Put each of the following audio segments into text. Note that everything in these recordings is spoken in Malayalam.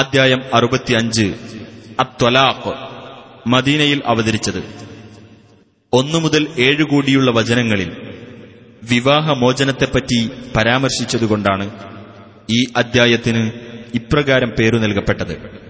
അദ്ധ്യായം അറുപത്തിയഞ്ച്. അത്വലാഖ്. മദീനയിൽ അവതരിച്ചത്. ഒന്നു മുതൽ ഏഴു കോടിയുള്ള വചനങ്ങളിൽ വിവാഹമോചനത്തെപ്പറ്റി പരാമർശിച്ചതുകൊണ്ടാണ് ഈ അദ്ധ്യായത്തിന് ഇപ്രകാരം പേരു നൽകപ്പെട്ടത്.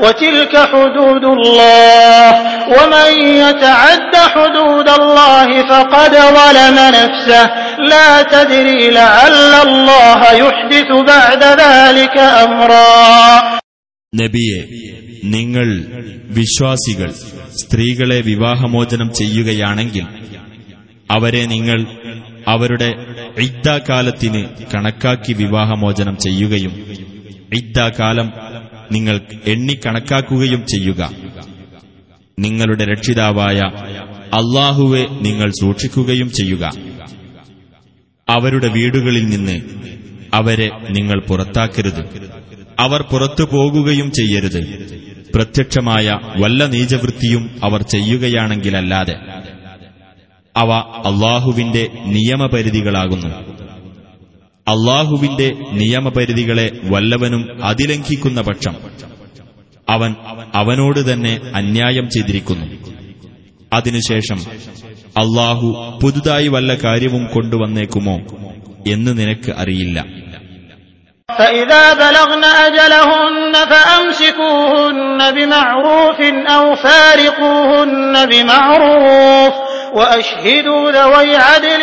وتلك حدود الله ومن يتعد حدود الله فقد ظلم نفسه لا تدري لعل الله يحدث بعد ذلك أمرا നബിയെ നിങ്ങൾ വിശ്വാസികൾ സ്ത്രീകളെ വിവാഹമോചനം ചെയ്യുകയാണെങ്കിൽ അവരെ നിങ്ങൾ അവരുടെ ഇദ്ദാകാലത്തിന് കണക്കാക്കി വിവാഹമോചനം ചെയ്യുകയും ഇദ്ദാകാലം നിങ്ങൾ എണ്ണിക്കണക്കാക്കുകയും ചെയ്യുക. നിങ്ങളുടെ രക്ഷിതാവായ അള്ളാഹുവെ നിങ്ങൾ സൂക്ഷിക്കുകയും ചെയ്യുക. അവരുടെ വീടുകളിൽ നിന്ന് അവരെ നിങ്ങൾ പുറത്താക്കരുത്. അവർ പുറത്തു പോകുകയും ചെയ്യരുത്. പ്രത്യക്ഷമായ വല്ല നീചവൃത്തിയും അവർ ചെയ്യുകയാണെങ്കിലല്ലാതെ അവ അള്ളാഹുവിന്റെ നിയമപരിധികളാകുന്നു. അള്ളാഹുവിന്റെ നിയമപരിധികളെ വല്ലവനും അതിലംഘിക്കുന്ന പക്ഷം അവൻ അവനോട് തന്നെ അന്യായം ചെയ്തിരിക്കുന്നു അതിനുശേഷം അള്ളാഹു പുതുതായി വല്ല കാര്യവും കൊണ്ടുവന്നേക്കുമോ എന്ന് നിനക്ക് അറിയില്ല فإذا بلغن أجلهن فأمسكوهن بمعروف أو فارقوهن بمعروف وأشهدوا ذوي عدل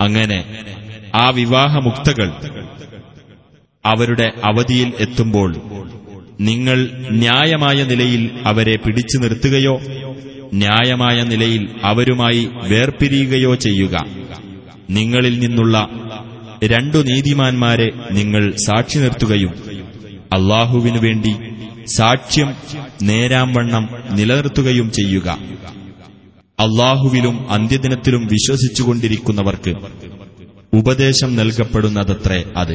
അങ്ങനെ ആ വിവാഹമുക്തകൾ അവരുടെ അവധിയിൽ എത്തുമ്പോൾ നിങ്ങൾ ന്യായമായ നിലയിൽ അവരെ പിടിച്ചു നിർത്തുകയോ ന്യായമായ നിലയിൽ അവരുമായി വേർപിരിയുകയോ ചെയ്യുക. നിങ്ങളിൽ നിന്നുള്ള രണ്ടു നീതിമാന്മാരെ നിങ്ങൾ സാക്ഷി നിർത്തുകയും അള്ളാഹുവിനു വേണ്ടി സാക്ഷ്യം നേരാംവണ്ണം നിലനിർത്തുകയും ചെയ്യുക. അള്ളാഹുവിലും അന്ത്യദിനത്തിലും വിശ്വസിച്ചുകൊണ്ടിരിക്കുന്നവർക്ക് ഉപദേശം നൽകപ്പെടുന്നതത്രേ അത്.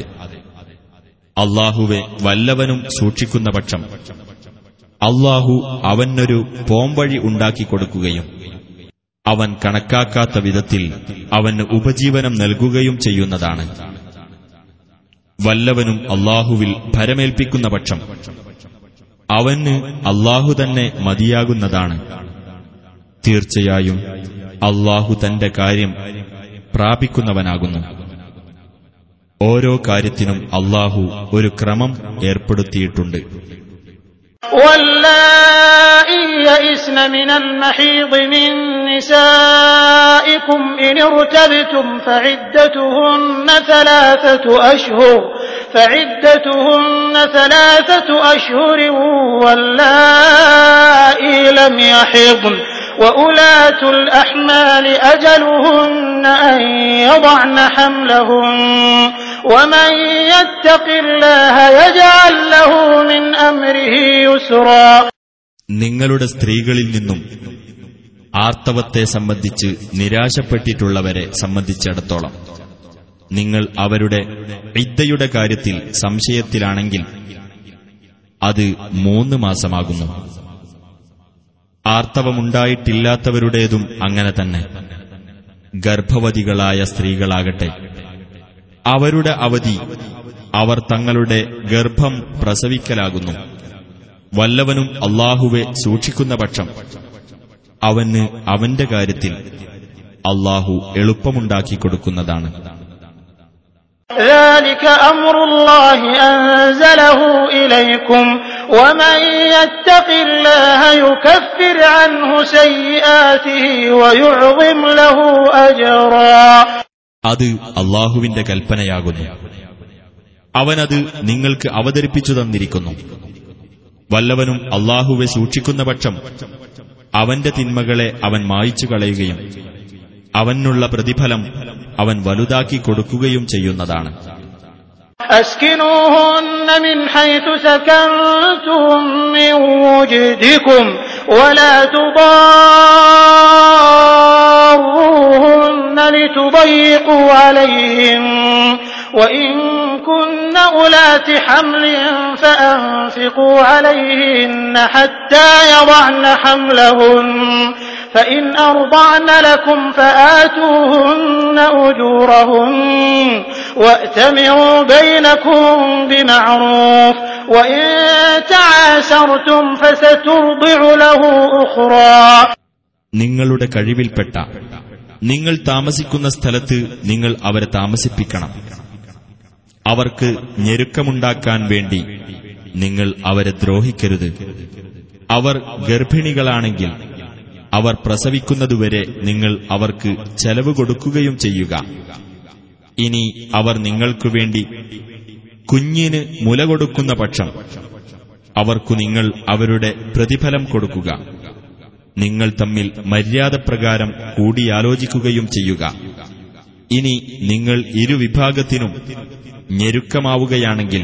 അള്ളാഹുവെ വല്ലവനും സൂക്ഷിക്കുന്ന പക്ഷം അള്ളാഹു അവനൊരു പോംവഴി ഉണ്ടാക്കിക്കൊടുക്കുകയും അവൻ കണക്കാക്കാത്ത വിധത്തിൽ അവന് ഉപജീവനം നൽകുകയും ചെയ്യുന്നതാണ്. വല്ലവനും അള്ളാഹുവിൽ ഭരമേൽപ്പിക്കുന്ന പക്ഷം അവന് അള്ളാഹു തന്നെ മതിയാകുന്നതാണ് തീർച്ചയായും അള്ളാഹു തന്റെ കാര്യം പ്രാപിക്കുന്നവനാകുന്നു ഓരോ കാര്യത്തിനും അള്ളാഹു ഒരു ക്രമം ഏർപ്പെടുത്തിയിട്ടുണ്ട് واللائي يئسن من المحيض من نسائكم إن ارتبتم فعدتهن ثلاثة أشهر فعدتهن ثلاثة أشهر واللائي لم يحضن وأولاة الأحمال أجلهن أن يضعن حملهن ومن يتق الله يجعل له من أمره يسرا നിങ്ങളുടെ സ്ത്രീകളിൽ നിന്നും ആർത്തവത്തെ സംബന്ധിച്ച് നിരാശപ്പെട്ടിട്ടുള്ളവരെ സംബന്ധിച്ചിടത്തോളം നിങ്ങൾ അവരുടെ ഇദ്ദയുടെ കാര്യത്തിൽ സംശയത്തിലാണെങ്കിൽ അത് മൂന്ന് മാസമാകുന്നു. ആർത്തവമുണ്ടായിട്ടില്ലാത്തവരുടേതും അങ്ങനെ തന്നെ. ഗർഭവതികളായ സ്ത്രീകളാകട്ടെ. അവരുടെ അവധി അവർ തങ്ങളുടെ ഗർഭം പ്രസവിക്കലാകുന്നു. വല്ലവനും അള്ളാഹുവെ സൂക്ഷിക്കുന്ന പക്ഷം അവന് അവന്റെ കാര്യത്തിൽ അള്ളാഹു എളുപ്പമുണ്ടാക്കി കൊടുക്കുന്നതാണ്. ذلك أمر الله أنزله إليكم ومن يتق الله يكفر عنه سيئاته ويعظم له أجرا അത് അള്ളാഹുവിന്റെ കൽപ്പനയാകുന്നു അവനത് നിങ്ങൾക്ക് അവതരിപ്പിച്ചു തന്നിരിക്കുന്നു വല്ലവനും അള്ളാഹുവെ സൂക്ഷിക്കുന്ന പക്ഷം അവന്റെ തിന്മകളെ അവൻ മായിച്ചു കളയുകയും അവനുള്ള പ്രതിഫലം അവൻ വലുതാക്കി കൊടുക്കുകയും ചെയ്യുന്നതാണ് أسكنوهن من حيث سكنتم من وجدكم ولا تضاروهن لتضيقوا عليهم وإن كن أولات حمل فأنفقوا عليهن حتى يضعن حملهن فإن أرضعن لكم فآتوهن أجورهن وأتمروا بينكم بمعروف وإن تعاسرتم فسترضع له أخرى നിങ്ങളുടെ കഴിവിൽപ്പെട്ട നിങ്ങൾ താമസിക്കുന്ന സ്ഥലത്ത് നിങ്ങൾ അവരെ താമസിപ്പിക്കണം അവർക്ക് ഞെരുക്കമുണ്ടാക്കാൻ വേണ്ടി നിങ്ങൾ അവരെ ദ്രോഹിക്കരുത് അവർ ഗർഭിണികളാണെങ്കിൽ അവർ പ്രസവിക്കുന്നതുവരെ നിങ്ങൾ അവർക്ക് ചെലവ് കൊടുക്കുകയും ചെയ്യുക. ഇനി അവർ നിങ്ങൾക്കു വേണ്ടി കുഞ്ഞിന് മുല കൊടുക്കുന്ന പക്ഷം അവർക്കു നിങ്ങൾ അവരുടെ പ്രതിഫലം കൊടുക്കുക. നിങ്ങൾ തമ്മിൽ മര്യാദപ്രകാരം കൂടിയാലോചിക്കുകയും ചെയ്യുക. ഇനി നിങ്ങൾ ഇരുവിഭാഗത്തിനും ഞെരുക്കമാവുകയാണെങ്കിൽ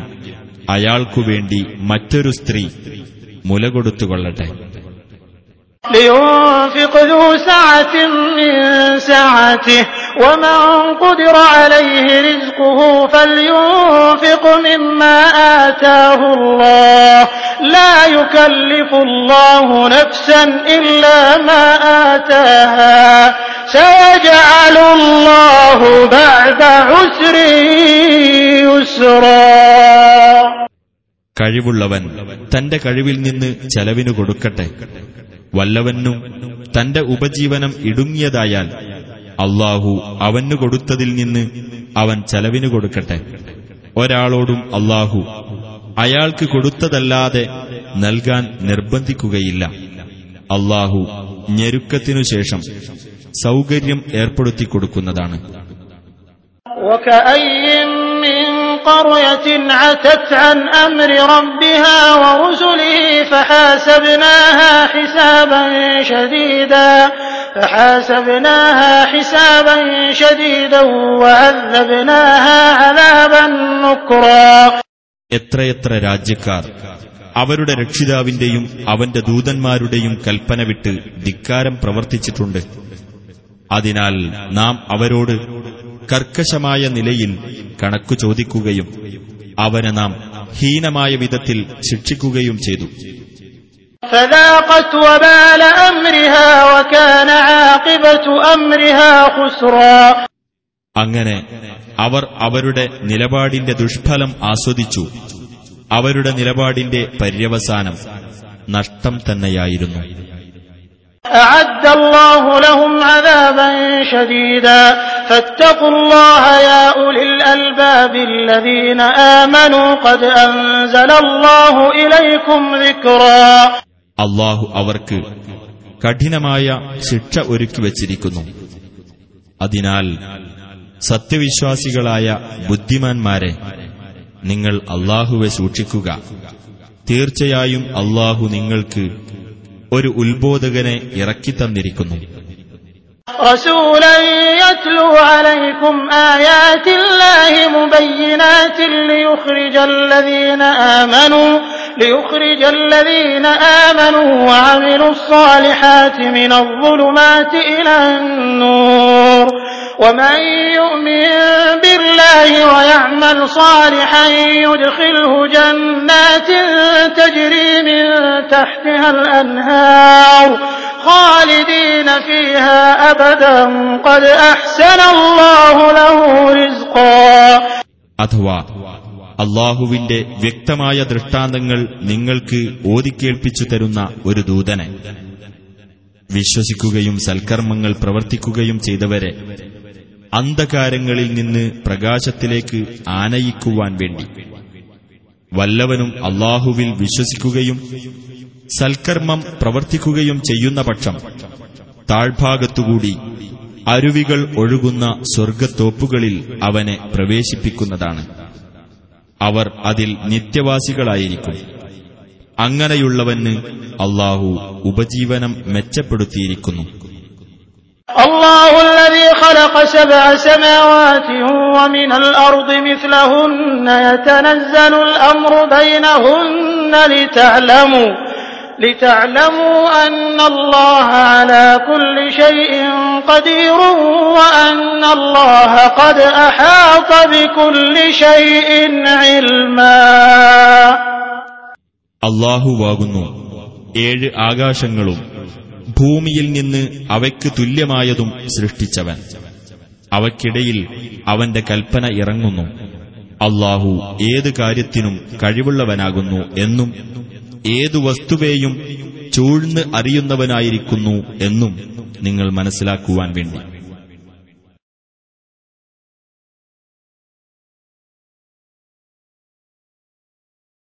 അയാൾക്കു വേണ്ടി മറ്റൊരു സ്ത്രീ മുല കൊടുത്തുകൊള്ളട്ടെ. لينفق ذو سعة من سعته ومن قدر عليه رزقه فلينفق مما آتاه الله لا يكلف الله نفسا إلا ما آتاها سيجعل الله بعد عسر يسرا കഴിവുള്ളവൻ തന്റെ കഴിവിൽ നിന്ന് ചെലവിനു കൊടുക്കട്ടെ വല്ലവനും തന്റെ ഉപജീവനം ഇടുങ്ങിയതായാൽ അള്ളാഹു അവനു കൊടുത്തതിൽ നിന്ന് അവൻ ചെലവിനു കൊടുക്കട്ടെ ഒരാളോടും അള്ളാഹു അയാൾക്ക് കൊടുത്തതല്ലാതെ നൽകാൻ നിർബന്ധിക്കുകയില്ല അള്ളാഹു ഞെരുക്കത്തിനു ശേഷം സൗകര്യം ഏർപ്പെടുത്തി കൊടുക്കുന്നതാണ് وكأي من قرية عتت عن أمر ربها ورسله فحاسبناها حسابا شديدا فحاسبناها حسابا شديدا وعذبناها عذابا نكرا എത്രയെത്ര രാജ്യക്കാർ അവരുടെ രക്ഷിതാവിന്റെയും അവന്റെ ദൂതന്മാരുടെയും കൽപ്പന വിട്ട് ധിക്കാരം പ്രവർത്തിച്ചിട്ടുണ്ട് അതിനാൽ നാം അവരോട് കർക്കശമായ നിലയിൽ കണക്കു ചോദിക്കുകയും അവനെ നാം ഹീനമായ വിധത്തിൽ ശിക്ഷിക്കുകയും ചെയ്തു. അങ്ങനെ അവർ അവരുടെ നിലപാടിന്റെ ദുഷ്ഫലം ആസ്വദിച്ചു. അവരുടെ നിലപാടിന്റെ പര്യവസാനം നഷ്ടം തന്നെയായിരുന്നു. أعد الله لهم عذابا شديدا فاتقوا الله يا أولي الألباب الذين آمنوا قد أنزل الله إليكم ذكرا അള്ളാഹു അവർക്ക് കഠിനമായ ശിക്ഷ ഒരുക്കി വച്ചിരിക്കുന്നു അതിനാൽ സത്യവിശ്വാസികളായ ബുദ്ധിമാന്മാരെ നിങ്ങൾ അള്ളാഹുവെ സൂക്ഷിക്കുക തീർച്ചയായും അള്ളാഹു നിങ്ങൾക്ക് ഒരു ഉത്ബോധകനെ ഇറക്കിത്തന്നിരിക്കുന്നു رسولا يتلو عليكم آيات الله مبينات ليخرج الذين آمنوا ليخرج الذين آمنوا وعملوا الصالحات من الظلمات إلى النور ومن يؤمن بالله ويعمل صالحا يدخله جنات تجري من تحتها الأنهار خالدين فيها أبدا قد أحسن الله له رزقا അഥവാ അള്ളാഹുവിന്റെ വ്യക്തമായ ദൃഷ്ടാന്തങ്ങൾ നിങ്ങൾക്ക് ഓതിക്കേൾപ്പിച്ചു തരുന്ന ഒരു ദൂതനെ വിശ്വസിക്കുകയും സൽക്കർമ്മങ്ങൾ പ്രവർത്തിക്കുകയും ചെയ്തവരെ അന്ധകാരങ്ങളിൽ നിന്ന് പ്രകാശത്തിലേക്ക് ആനയിക്കുവാൻ വേണ്ടി വല്ലവനും അള്ളാഹുവിൽ വിശ്വസിക്കുകയും സൽക്കർമ്മം പ്രവർത്തിക്കുകയും ചെയ്യുന്ന പക്ഷം താഴ്ഭാഗത്തുകൂടി അരുവികൾ ഒഴുകുന്ന സ്വർഗത്തോപ്പുകളിൽ അവനെ പ്രവേശിപ്പിക്കുന്നതാണ്. അവർ അതിൽ നിത്യവാസികളായിരിക്കും. അങ്ങനെയുള്ളവന് അള്ളാഹു ഉപജീവനം മെച്ചപ്പെടുത്തിയിരിക്കുന്നു. الله الذي خلق سبع سماوات ومن الأرض مثلهن يتنزل الأمر بينهن لتعلموا لتعلموا أن الله على كل شيء قدير وأن الله قد أحاط بكل شيء علما അള്ളാഹുവാകുന്നു ഏഴ് ആകാശങ്ങളും ഭൂമിയിൽ നിന്ന് അവയ്ക്ക് തുല്യമായതും സൃഷ്ടിച്ചവൻ. അവയ്ക്കിടയിൽ അവന്റെ കൽപ്പന ഇറങ്ങുന്നു. അള്ളാഹു ഏതു കാര്യത്തിനും കഴിവുള്ളവനാകുന്നു എന്നും ഏതു വസ്തുവേയും ചൂഴ്ന്ന് അറിയുന്നവനായിരിക്കുന്നു എന്നും നിങ്ങൾ മനസ്സിലാക്കുവാൻ വേണ്ടി.